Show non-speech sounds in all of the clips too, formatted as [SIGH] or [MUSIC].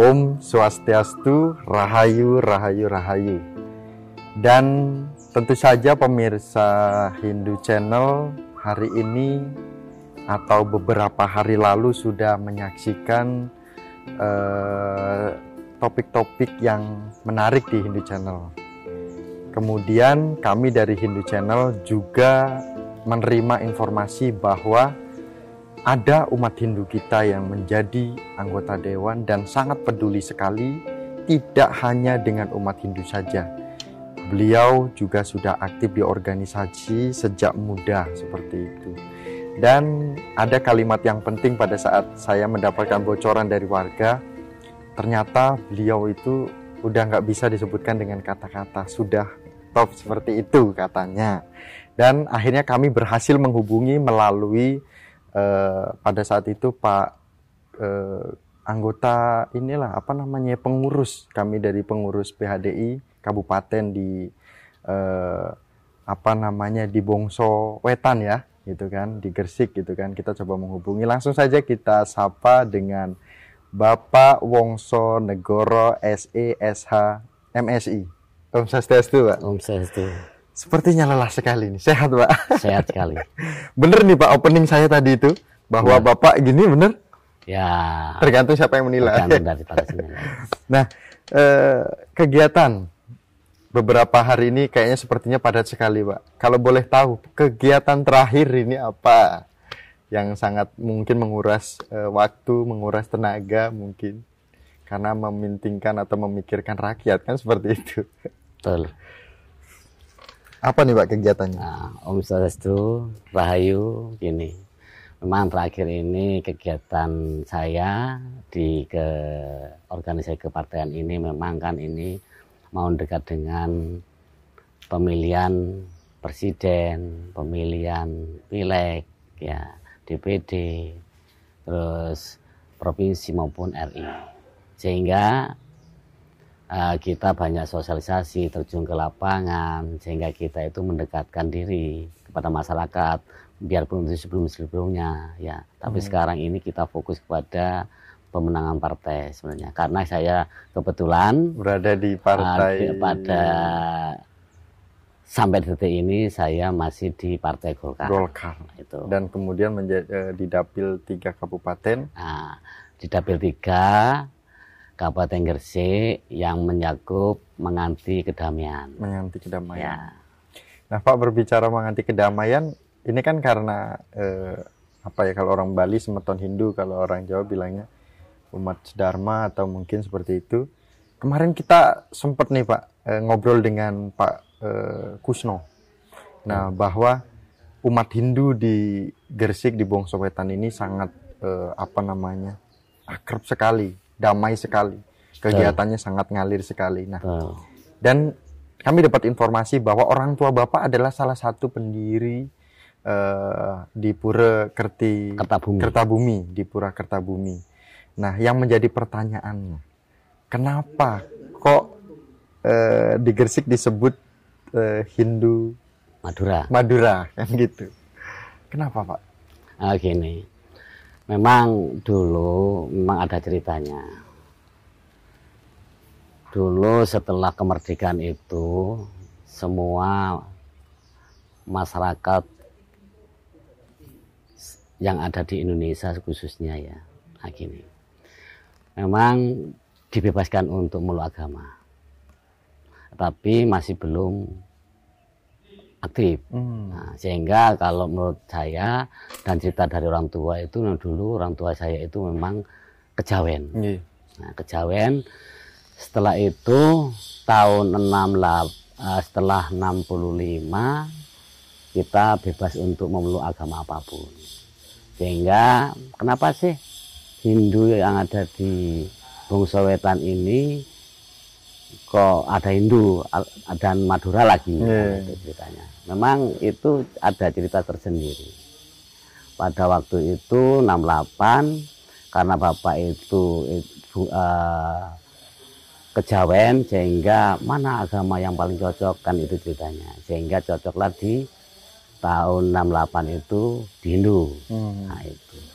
Om Swastiastu, Rahayu, Rahayu, Rahayu. Dan tentu saja pemirsa Hindu Channel hari ini atau beberapa hari lalu sudah menyaksikan eh, topik-topik uh, yang menarik di Hindu Channel. Kemudian kami dari Hindu Channel juga menerima informasi bahwa ada umat Hindu kita yang menjadi anggota dewan dan sangat peduli sekali tidak hanya dengan umat Hindu saja. Beliau juga sudah aktif di organisasi sejak muda seperti itu. Dan ada kalimat yang penting pada saat saya mendapatkan bocoran dari warga, ternyata beliau itu udah nggak bisa disebutkan dengan kata-kata, sudah top seperti itu katanya. Dan akhirnya kami berhasil menghubungi melalui eh, pada saat itu Pak eh, anggota inilah apa namanya pengurus kami dari pengurus PHDI kabupaten di eh, apa namanya di Bongso Wetan ya gitu kan di Gersik gitu kan. Kita coba menghubungi. Langsung saja kita sapa dengan Bapak Wongso Negoro SESH MSI Om Swastiastu Pak. Om Swastiastu Sepertinya lelah sekali nih. Sehat, Pak? Sehat sekali. [LAUGHS] bener nih, Pak, opening saya tadi itu. Bahwa ya. Bapak gini, bener? Ya. Tergantung siapa yang menilai. Tergantung [LAUGHS] Nah, eh, kegiatan beberapa hari ini kayaknya sepertinya padat sekali, Pak. Kalau boleh tahu, kegiatan terakhir ini apa? Yang sangat mungkin menguras eh, waktu, menguras tenaga mungkin. Karena memintingkan atau memikirkan rakyat, kan seperti itu. Betul. Apa nih Pak kegiatannya? Nah, Om Swastiastu, Rahayu, gini. Memang terakhir ini kegiatan saya di ke organisasi kepartean ini memang kan ini mau dekat dengan pemilihan presiden, pemilihan pileg, ya DPD, terus provinsi maupun RI. Sehingga uh, kita banyak sosialisasi terjun ke lapangan sehingga kita itu mendekatkan diri kepada masyarakat biarpun itu sebelum sebelumnya ya tapi hmm. sekarang ini kita fokus kepada pemenangan partai sebenarnya karena saya kebetulan berada di partai uh, pada sampai detik ini saya masih di partai Golkar. Golkar itu. Dan kemudian menjadi uh, di dapil tiga kabupaten. Nah, di dapil tiga Kabupaten Gresik yang menyakup menganti kedamaian. Menganti kedamaian. Ya. Nah, Pak berbicara menganti kedamaian, ini kan karena eh, apa ya kalau orang Bali semeton Hindu, kalau orang Jawa bilangnya umat Dharma atau mungkin seperti itu. Kemarin kita sempat nih Pak eh, ngobrol dengan Pak eh, Kusno. Nah, hmm. bahwa umat Hindu di Gresik di Bongso Wetan ini sangat eh, apa namanya? akrab sekali damai sekali. Kegiatannya sangat ngalir sekali. Nah, dan kami dapat informasi bahwa orang tua Bapak adalah salah satu pendiri uh, di Pura Kerti Kertabumi. Kertabumi di Pura Kertabumi. Nah, yang menjadi pertanyaannya, kenapa kok uh, di Gersik disebut uh, Hindu Madura? Madura [LAUGHS] kan gitu. Kenapa Pak? Ah, gini, memang dulu memang ada ceritanya. Dulu setelah kemerdekaan itu semua masyarakat yang ada di Indonesia khususnya ya nah gini. Memang dibebaskan untuk meluk agama. Tapi masih belum aktif. Hmm. Nah, sehingga kalau menurut saya dan cerita dari orang tua itu nah dulu orang tua saya itu memang kejawen. Yeah. Nah, kejawen setelah itu tahun 68 uh, eh, setelah 65 kita bebas untuk memeluk agama apa pun. Sehingga kenapa sih Hindu yang ada di Bongso Wetan ini kok ada Hindu dan Madura lagi yeah. itu ceritanya. Memang itu ada cerita tersendiri. Pada waktu itu 68 karena bapak itu, itu uh, kejawen sehingga mana agama yang paling cocok kan itu ceritanya. Sehingga cocoklah di tahun 68 itu di Hindu. Hmm. Nah itu.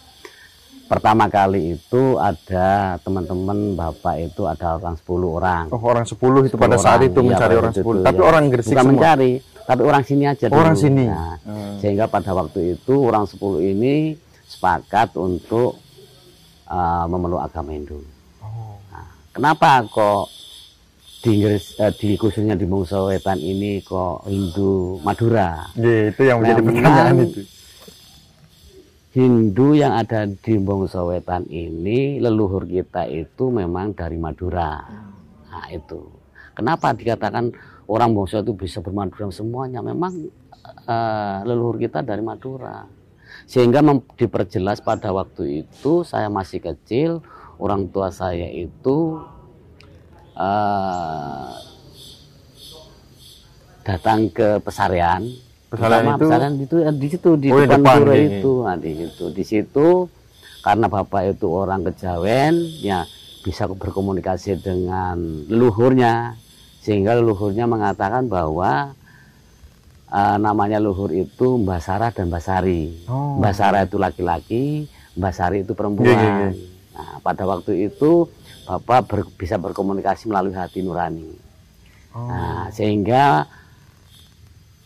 Pertama kali itu ada teman-teman bapak itu ada orang 10 orang. Oh, orang 10 itu 10 pada saat orang, itu iya, mencari orang waktu 10. itu, Tapi iya. orang Gresik Bukan semua. mencari, tapi orang sini aja dulu. Orang sini. Nah, Hmm. sehingga pada waktu itu orang 10 ini sepakat untuk uh, memeluk agama Hindu. Oh. Kenapa kok di Inggris eh, di khususnya di Bangsa Wetan ini kok Hindu Madura? Iya, itu yang menjadi Memang- pertanyaan itu. Hindu yang ada di Bangsa Wetan ini leluhur kita itu memang dari Madura. Nah, itu. Kenapa dikatakan orang Bangsa itu bisa bermadura semuanya? Memang eh, leluhur kita dari Madura. Sehingga diperjelas pada waktu itu saya masih kecil, orang tua saya itu eh, datang ke pesarian. Pertama, itu- pesarian itu di situ di Oh, di depan depan, pura itu. Nah, di situ. Di situ karena bapak itu orang kejawen, ya bisa berkomunikasi dengan leluhurnya sehingga leluhurnya mengatakan bahwa eh, namanya leluhur itu Mbah Sarah dan Mbah Sari. Oh. Mbah Sarah itu laki-laki, Mbah Sari itu perempuan. Iya, iya, iya. Nah, pada waktu itu Bapak ber- bisa berkomunikasi melalui hati nurani. Oh. Nah, sehingga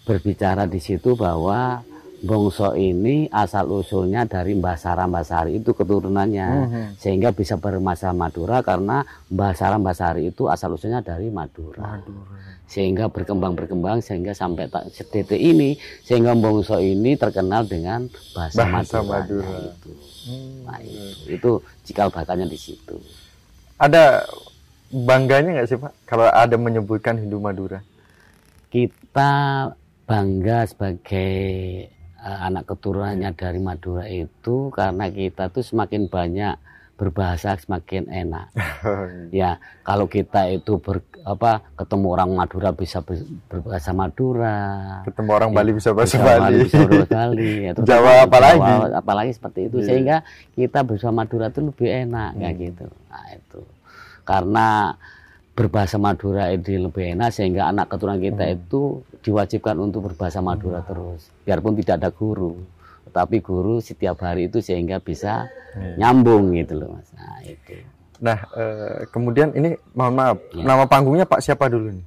berbicara di situ bahwa Bongso ini asal usulnya dari Mbah Sarah Mbah Sari itu keturunannya Mhm. sehingga bisa bermasa Madura karena Mbah Sarah Mbah Sari itu asal usulnya dari Madura Madura. sehingga berkembang berkembang sehingga sampai tak sedetik ini sehingga Bongso ini terkenal dengan bahasa, Bahasa Madura, Madura. itu. Hmm. Nah, itu, itu cikal bakalnya di situ. Ada bangganya nggak sih Pak kalau ada menyebutkan Hindu Madura? Kita bangga sebagai eh, anak keturunannya dari Madura itu karena kita tuh semakin banyak berbahasa semakin enak. [LAUGHS] Ya, kalau kita itu ber, apa ketemu orang Madura bisa ber- berbahasa Madura, Ketemu orang Bali bisa bahasa bisa Bali. bisa berbahasa Bali, ya, [LAUGHS] Jawa apalagi. Jawa apalagi seperti itu Iya. sehingga kita bersama Madura itu lebih enak kayak Hmm. gitu. Nah, itu. Karena berbahasa Madura itu lebih enak sehingga anak keturunan kita Hmm. itu diwajibkan untuk berbahasa Madura terus biarpun tidak ada guru tapi guru setiap hari itu sehingga bisa Iya. nyambung gitu loh mas nah itu Nah, eh, kemudian ini mohon maaf, Ya. nama panggungnya Pak siapa dulu nih?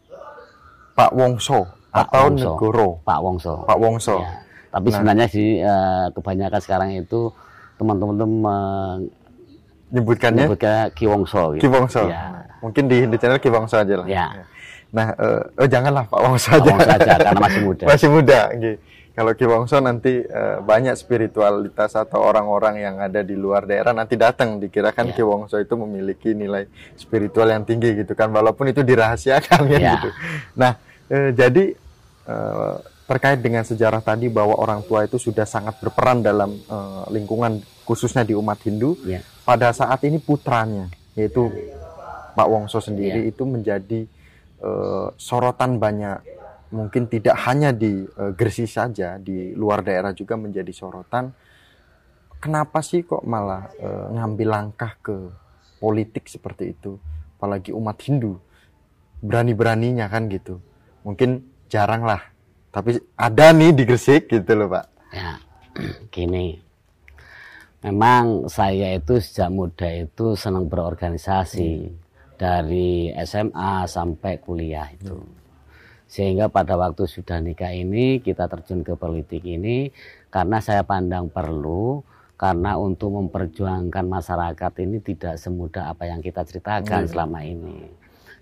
Pak Wongso Pak atau Wongso. Negoro? Pak Wongso Pak Wongso. Ya. tapi Nah. sebenarnya sih eh, kebanyakan sekarang itu teman-teman Nyebutkannya menyebutnya Ki Wongso Ki gitu. Wongso. ya, Mungkin di Hindu Channel Ki Wongso aja lah. ya. Nah, eh, oh janganlah Pak Wongso Pak aja. Wongso aja karena masih muda [LAUGHS] Masih muda. nggih. Kalau Ki Wongso nanti eh, banyak spiritualitas atau orang-orang yang ada di luar daerah nanti datang dikirakan Ya. Ki Wongso itu memiliki nilai spiritual yang tinggi gitu kan walaupun itu dirahasiakan kan Ya. gitu. Nah, eh, jadi eh, terkait dengan sejarah tadi bahwa orang tua itu sudah sangat berperan dalam eh, lingkungan khususnya di umat Hindu Ya. pada saat ini putranya yaitu Pak Wongso sendiri Ya. itu menjadi eh, sorotan banyak mungkin tidak hanya di eh, Gresik saja di luar daerah juga menjadi sorotan kenapa sih kok malah eh, ngambil langkah ke politik seperti itu apalagi umat Hindu berani-beraninya kan gitu mungkin jarang lah tapi ada nih di Gresik gitu loh Pak Ya, [CLEARS THROAT] gini. Memang saya itu sejak muda itu senang berorganisasi dari SMA sampai kuliah itu. Sehingga pada waktu sudah nikah ini kita terjun ke politik ini karena saya pandang perlu karena untuk memperjuangkan masyarakat ini tidak semudah apa yang kita ceritakan Hmm. selama ini.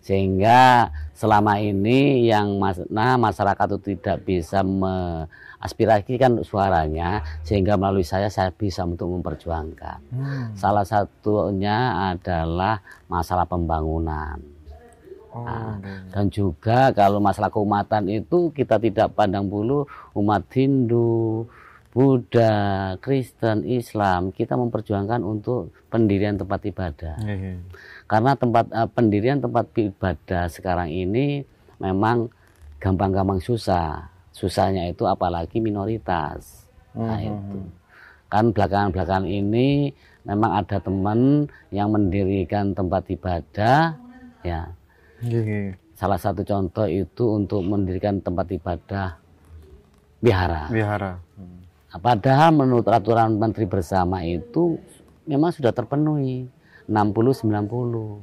Sehingga selama ini yang mas, nah masyarakat itu tidak bisa mengaspirasikan suaranya sehingga melalui saya saya bisa untuk memperjuangkan. Salah satunya adalah masalah pembangunan. Oh, Nah. Dan juga kalau masalah keumatan itu kita tidak pandang bulu umat Hindu, Buddha, Kristen, Islam, kita memperjuangkan untuk pendirian tempat ibadah. Iya. Karena tempat eh, pendirian tempat ibadah sekarang ini memang gampang-gampang susah. Susahnya itu apalagi minoritas. Nah, Mhm. itu. Kan belakangan-belakangan ini memang ada teman yang mendirikan tempat ibadah ya. Iya, iya. Salah satu contoh itu untuk mendirikan tempat ibadah wihara. Wihara. Hmm. Nah, Padahal menurut aturan Menteri Bersama itu memang sudah terpenuhi 60 90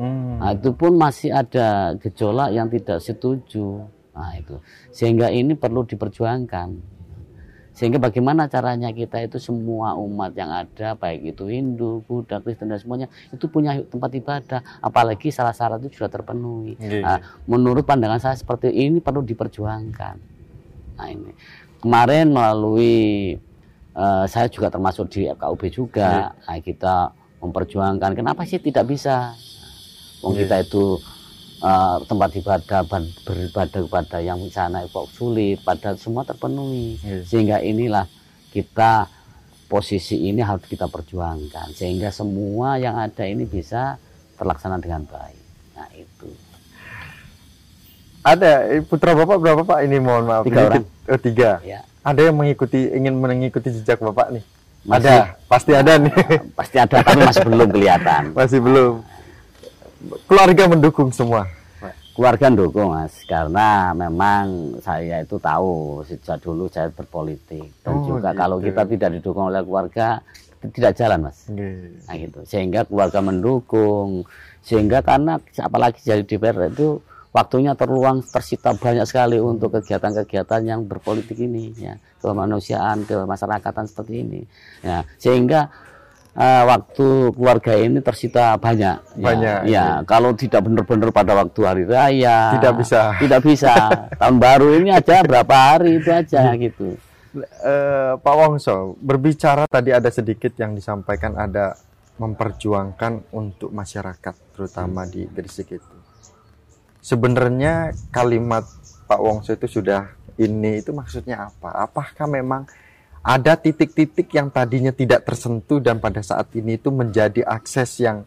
Hmm. Nah, itu pun masih ada gejolak yang tidak setuju. Nah, itu. Sehingga ini perlu diperjuangkan. Sehingga bagaimana caranya kita itu semua umat yang ada, baik itu Hindu, Buddha, Kristen dan semuanya itu punya tempat ibadah. Apalagi salah syarat itu sudah terpenuhi. Iya. Nah, menurut pandangan saya seperti ini perlu diperjuangkan. Nah, ini. Kemarin melalui eh, saya juga termasuk di FKUB juga. Nah, kita memperjuangkan kenapa sih tidak bisa Wong Iya. kita itu eh, tempat ibadah beribadah kepada yang sana kok sulit, padahal semua terpenuhi. Iya. Sehingga inilah kita posisi ini harus kita perjuangkan sehingga semua yang ada ini bisa terlaksana dengan baik. Nah itu. Ada eh, putra bapak berapa pak ini mohon maaf. Tiga Sedikit. Oh, tiga. Ya. Ada yang mengikuti ingin mengikuti jejak bapak nih? Masih. Ada, pasti ada nih. Pasti ada tapi masih belum kelihatan. [LAUGHS] Masih belum. Keluarga mendukung semua. Keluarga dukung mas, karena memang saya itu tahu sejak dulu saya berpolitik dan Oh, juga gitu. kalau kita tidak didukung oleh keluarga tidak jalan mas. Nah gitu. Sehingga keluarga mendukung. Sehingga karena apalagi jadi DPR itu waktunya terluang tersita banyak sekali untuk kegiatan-kegiatan yang berpolitik ini ya kemanusiaan kemasyarakatan seperti ini ya sehingga eh, waktu keluarga ini tersita banyak ya. Banyak, ya, iya. kalau tidak benar-benar pada waktu hari raya Tidak bisa. tidak bisa [LAUGHS] tahun baru ini aja berapa hari itu aja gitu Eh, Pak Wongso, berbicara tadi ada sedikit yang disampaikan ada memperjuangkan untuk masyarakat, terutama di Gresik itu. Sebenarnya kalimat Pak Wongso itu sudah ini itu maksudnya apa? Apakah memang ada titik-titik yang tadinya tidak tersentuh dan pada saat ini itu menjadi akses yang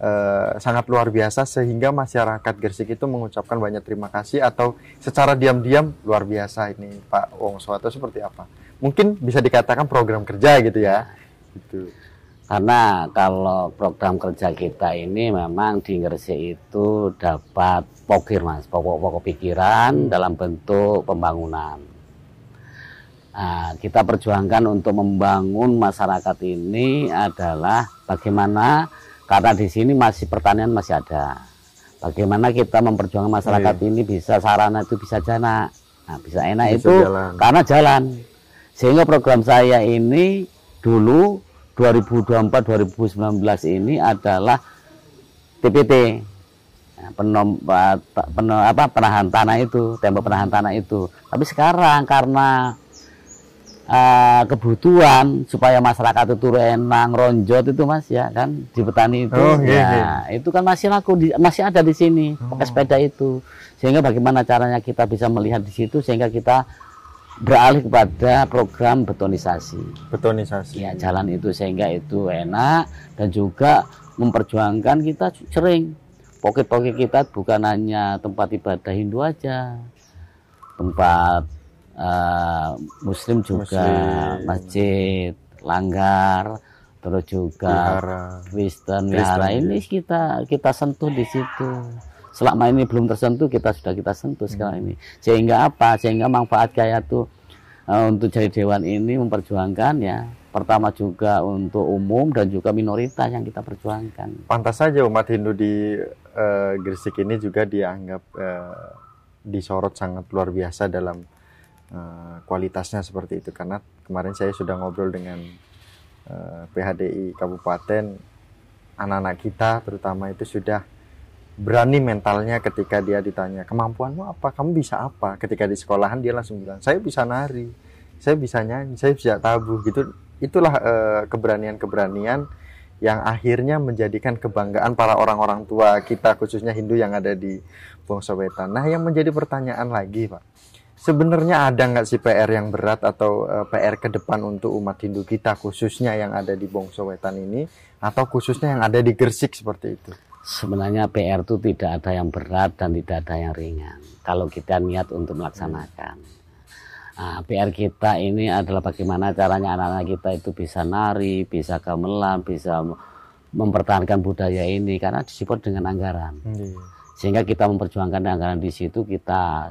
eh, sangat luar biasa sehingga masyarakat Gresik itu mengucapkan banyak terima kasih atau secara diam-diam luar biasa ini Pak Wongso atau seperti apa? Mungkin bisa dikatakan program kerja gitu ya. Gitu. Karena kalau program kerja kita ini memang di Gresik itu dapat pokir mas, pokok-pokok pikiran dalam bentuk pembangunan. Nah, kita perjuangkan untuk membangun masyarakat ini adalah bagaimana karena di sini masih pertanian masih ada. Bagaimana kita memperjuangkan masyarakat ini bisa sarana itu bisa jana, nah, bisa enak Bisa itu jalan. karena jalan. Sehingga program saya ini dulu 2024-2019 ini adalah TPT Nah, penom, pa- pa- peno- apa, penahan tanah itu, tembok penahan tanah itu. Tapi sekarang karena eh, kebutuhan supaya masyarakat itu enak, ronjot itu mas ya kan di petani itu, Oh, iya, ya iya. itu kan masih laku, di, masih ada di sini pakai sepeda itu. Sehingga bagaimana caranya kita bisa melihat di situ sehingga kita beralih kepada program betonisasi Betonisasi. ya jalan itu sehingga itu enak dan juga memperjuangkan kita sering pocket-pocket kita bukan hanya tempat ibadah Hindu aja tempat eh, Muslim juga Muslim. masjid langgar terus juga Wihara. Kristen wihara ya. ini kita kita sentuh di situ selama ini belum tersentuh kita sudah kita sentuh Hmm. sekarang ini sehingga apa sehingga manfaat kaya tuh eh, untuk jadi dewan ini memperjuangkan ya pertama juga untuk umum dan juga minoritas yang kita perjuangkan Pantas saja umat Hindu di eh, Gresik ini juga dianggap eh, disorot sangat luar biasa dalam eh, kualitasnya seperti itu. Karena kemarin saya sudah ngobrol dengan eh, PHDI Kabupaten. Anak-anak kita terutama itu sudah berani mentalnya ketika dia ditanya kemampuanmu apa? Kamu bisa apa? Ketika di sekolahan dia langsung bilang saya bisa nari. Saya bisa nyanyi. Saya bisa tabuh. Gitu. Itulah eh, keberanian-keberanian yang akhirnya menjadikan kebanggaan para orang-orang tua kita khususnya Hindu yang ada di Bongso Wetan. Nah yang menjadi pertanyaan lagi Pak, sebenarnya ada nggak sih PR yang berat atau eh, PR ke depan untuk umat Hindu kita khususnya yang ada di Bongso Wetan ini atau khususnya yang ada di Gresik seperti itu? sebenarnya PR itu tidak ada yang berat dan tidak ada yang ringan kalau kita niat untuk melaksanakan Nah, PR kita ini adalah bagaimana caranya anak-anak kita itu bisa nari, bisa gamelan, bisa mempertahankan budaya ini karena disupport dengan anggaran. Sehingga kita memperjuangkan anggaran di situ kita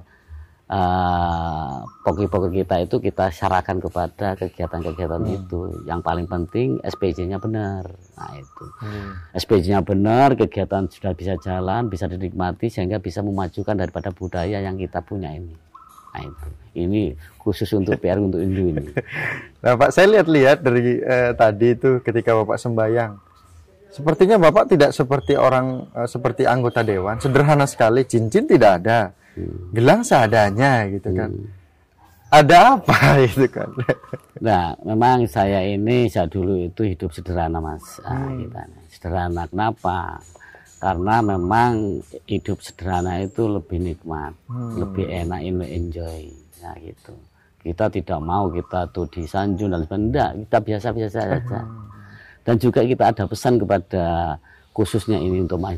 uh, poki-poki kita itu kita syarakan kepada kegiatan-kegiatan hmm. itu. Yang paling penting SPJ-nya benar. Nah itu hmm. SPJ-nya benar, kegiatan sudah bisa jalan, bisa dinikmati sehingga bisa memajukan daripada budaya yang kita punya ini. Nah itu, ini khusus untuk PR untuk Indo ini. [LAUGHS] Nah Pak, saya lihat-lihat dari eh, tadi itu ketika Bapak sembayang, sepertinya Bapak tidak seperti orang eh, seperti anggota dewan, sederhana sekali, cincin tidak ada, hmm. gelang seadanya gitu kan. Hmm. Ada apa [LAUGHS] itu kan? Nah, memang saya ini saya dulu itu hidup sederhana mas, ah, hmm. kita sederhana. Kenapa? karena memang hidup sederhana itu lebih nikmat, hmm. lebih enak, ini enjoy, ya gitu. Kita tidak mau kita tuh disanjung dan sebagainya, kita biasa-biasa saja. Hmm. Dan juga kita ada pesan kepada khususnya ini untuk. Nah,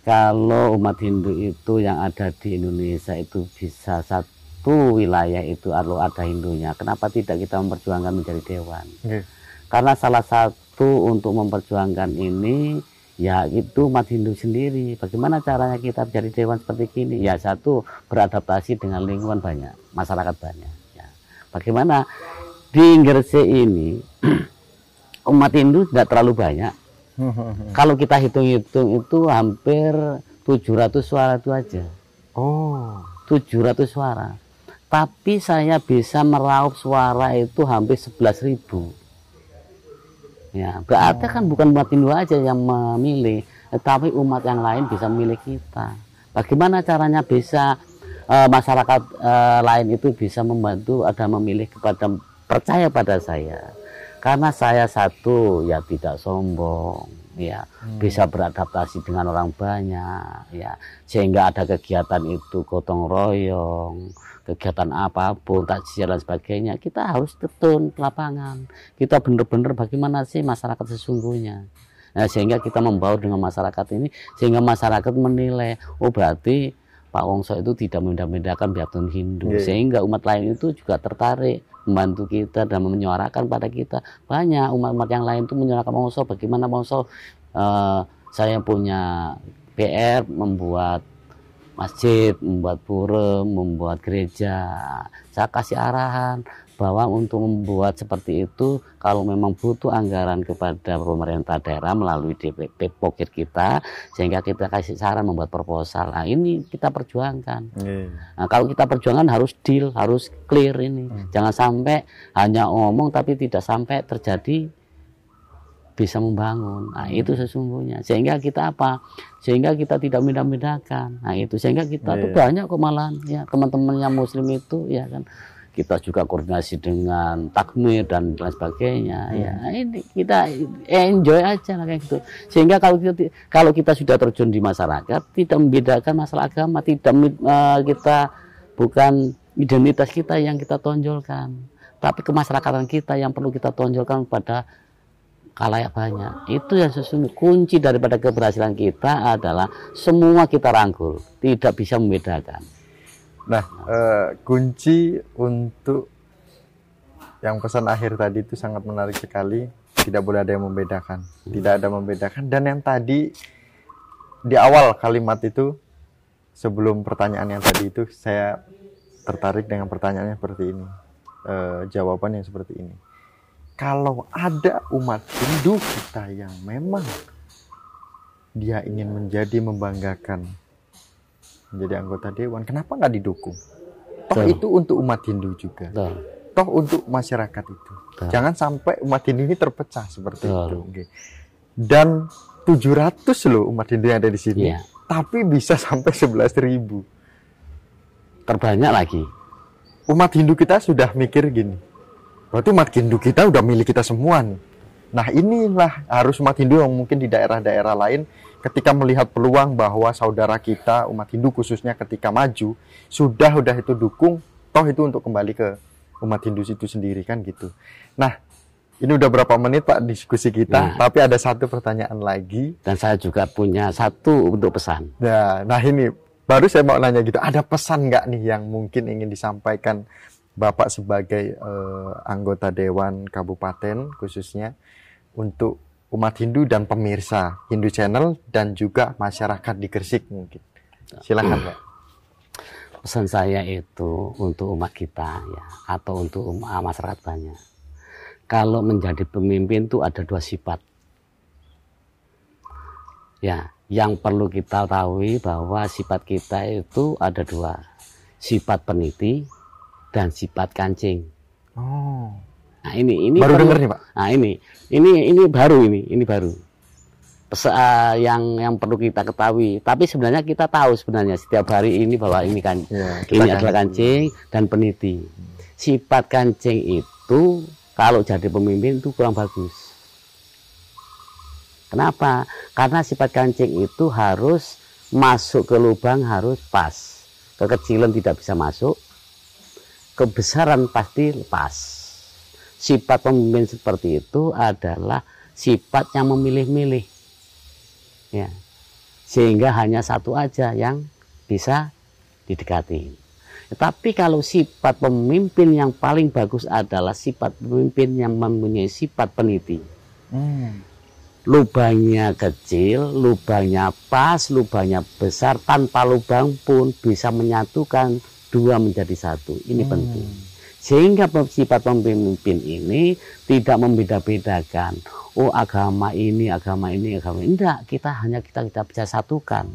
kalau umat Hindu itu yang ada di Indonesia itu bisa satu wilayah itu kalau ada Hindunya, kenapa tidak kita memperjuangkan menjadi dewan? Okay. Karena salah satu untuk memperjuangkan ini ya itu umat Hindu sendiri. Bagaimana caranya kita menjadi dewan seperti ini? Ya satu beradaptasi dengan lingkungan banyak, masyarakat banyak. Ya. Bagaimana di Gresik ini [CLEARS THROAT] umat Hindu tidak terlalu banyak. [LAUGHS] Kalau kita hitung-hitung itu hampir 700 suara itu aja. Oh, 700 suara. Tapi saya bisa meraup suara itu hampir 11 ribu. Ya, berarti kan bukan umat Hindu aja yang memilih, tetapi umat yang lain bisa memilih kita. Bagaimana caranya bisa uh, masyarakat uh, lain itu bisa membantu ada memilih kepada percaya pada saya. Karena saya satu ya tidak sombong, ya hmm. bisa beradaptasi dengan orang banyak, ya sehingga ada kegiatan itu gotong royong kegiatan apa pun, takjil dan sebagainya, kita harus tetun ke lapangan. Kita benar-benar bagaimana sih masyarakat sesungguhnya. Nah, sehingga kita membawa dengan masyarakat ini, sehingga masyarakat menilai, oh berarti Pak Wongso itu tidak membedakan biarpun Hindu, yeah. sehingga umat lain itu juga tertarik membantu kita dan menyuarakan pada kita. Banyak umat-umat yang lain itu menyuarakan Wongso, bagaimana Wongso uh, saya punya PR membuat masjid, membuat pura, membuat gereja. Saya kasih arahan bahwa untuk membuat seperti itu kalau memang butuh anggaran kepada pemerintah daerah melalui DPP pocket kita sehingga kita kasih saran membuat proposal nah ini kita perjuangkan yeah. nah, kalau kita perjuangkan harus deal harus clear ini hmm. jangan sampai hanya ngomong tapi tidak sampai terjadi bisa membangun. Nah, itu sesungguhnya. Sehingga kita apa? Sehingga kita tidak beda-bedakan. Nah, itu sehingga kita yeah. tuh iya. banyak kemalahan ya teman-teman yang muslim itu ya kan kita juga koordinasi dengan takmir dan lain sebagainya hmm. ya ini kita enjoy aja lah kayak gitu sehingga kalau kita kalau kita sudah terjun di masyarakat tidak membedakan masalah agama tidak uh, kita bukan identitas kita yang kita tonjolkan tapi kemasyarakatan kita yang perlu kita tonjolkan pada kalayak banyak. Itu yang sesungguhnya kunci daripada keberhasilan kita adalah semua kita rangkul, tidak bisa membedakan. Nah, eh, kunci untuk yang pesan akhir tadi itu sangat menarik sekali. Tidak boleh ada yang membedakan, tidak ada membedakan. Dan yang tadi di awal kalimat itu, sebelum pertanyaan yang tadi itu, saya tertarik dengan pertanyaannya seperti ini, eh, jawaban yang seperti ini kalau ada umat Hindu kita yang memang dia ingin menjadi membanggakan menjadi anggota dewan, kenapa nggak didukung? Toh itu untuk umat Hindu juga. Tuh. Toh untuk masyarakat itu. Tuh. Jangan sampai umat Hindu ini terpecah seperti Tuh. itu. Okay. Dan 700 loh umat Hindu yang ada di sini. Yeah. Tapi bisa sampai 11 ribu. Terbanyak lagi. Umat Hindu kita sudah mikir gini Berarti umat Hindu kita udah milik kita semua nih. Nah inilah harus umat Hindu yang mungkin di daerah-daerah lain ketika melihat peluang bahwa saudara kita umat Hindu khususnya ketika maju sudah udah itu dukung toh itu untuk kembali ke umat Hindu itu sendiri kan gitu. Nah ini udah berapa menit Pak diskusi kita, nah, tapi ada satu pertanyaan lagi. Dan saya juga punya satu untuk pesan. Nah, nah ini baru saya mau nanya gitu, ada pesan nggak nih yang mungkin ingin disampaikan Bapak sebagai uh, anggota Dewan Kabupaten khususnya untuk umat Hindu dan pemirsa Hindu Channel dan juga masyarakat di Gresik mungkin. Silakan Pak. pesan saya itu untuk umat kita ya atau untuk umat, masyarakat banyak. Kalau menjadi pemimpin itu ada dua sifat. Ya, yang perlu kita tahu bahwa sifat kita itu ada dua. Sifat peniti dan sifat kancing. Oh. Nah, ini ini baru dengar nih, Pak. Nah, ini ini ini baru ini, ini baru. Pes- eh, yang yang perlu kita ketahui. Tapi sebenarnya kita tahu sebenarnya setiap hari ini bahwa ini kan Ya, ini kan- adalah kancing dan peniti. Sifat kancing itu kalau jadi pemimpin itu kurang bagus. Kenapa? Karena sifat kancing itu harus masuk ke lubang harus pas. Kekecilan tidak bisa masuk, kebesaran pasti lepas. Sifat pemimpin seperti itu adalah sifat yang memilih-milih. Ya. Sehingga hanya satu aja yang bisa didekati. Tetapi kalau sifat pemimpin yang paling bagus adalah sifat pemimpin yang mempunyai sifat peniti. Hmm. Lubangnya kecil, lubangnya pas, lubangnya besar, tanpa lubang pun bisa menyatukan dua menjadi satu. Ini Hmm. penting. Sehingga sifat pemimpin ini tidak membeda-bedakan. Oh agama ini, agama ini, agama ini. Tidak, kita hanya kita kita bisa satukan.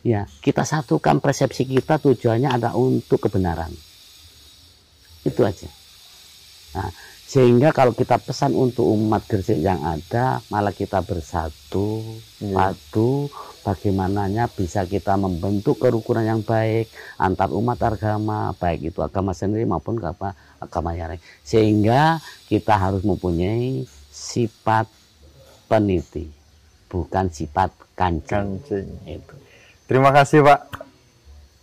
Ya, kita satukan persepsi kita tujuannya ada untuk kebenaran. Itu aja. Nah, sehingga kalau kita pesan untuk umat Gresik yang ada, malah kita bersatu, Iya. padu, bagaimananya bisa kita membentuk kerukunan yang baik antar umat agama, baik itu agama sendiri maupun agama agama yang lain. Sehingga kita harus mempunyai sifat peniti, bukan sifat kancing. Kancing. Itu. Terima kasih Pak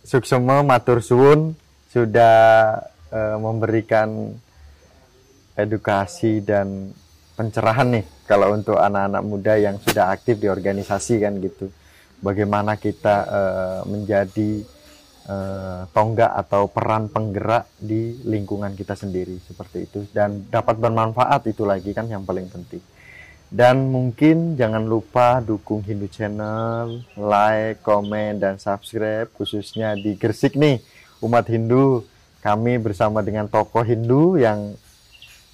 Suksema Matur Suwun sudah eh, memberikan edukasi dan pencerahan nih kalau untuk anak-anak muda yang sudah aktif di organisasi kan gitu. Bagaimana kita eh, menjadi eh, tonggak atau peran penggerak di lingkungan kita sendiri seperti itu dan dapat bermanfaat itu lagi kan yang paling penting. Dan mungkin jangan lupa dukung Hindu Channel, like, komen, dan subscribe khususnya di Gresik nih umat Hindu. Kami bersama dengan tokoh Hindu yang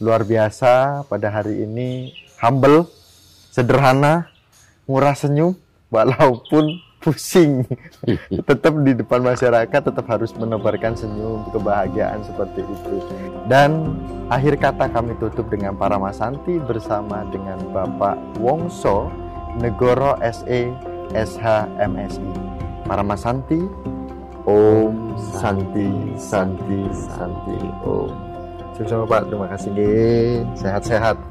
luar biasa pada hari ini humble, sederhana, murah senyum, walaupun [LAUGHS] pusing. [LAUGHS] tetap di depan masyarakat tetap harus menebarkan senyum, kebahagiaan seperti itu. Dan akhir kata kami tutup dengan para Masanti bersama dengan Bapak Wongso Negoro SE SH MSI. Para Masanti, Om Santi Santi Santi Om. Sama Pak, terima kasih. Sehat-sehat.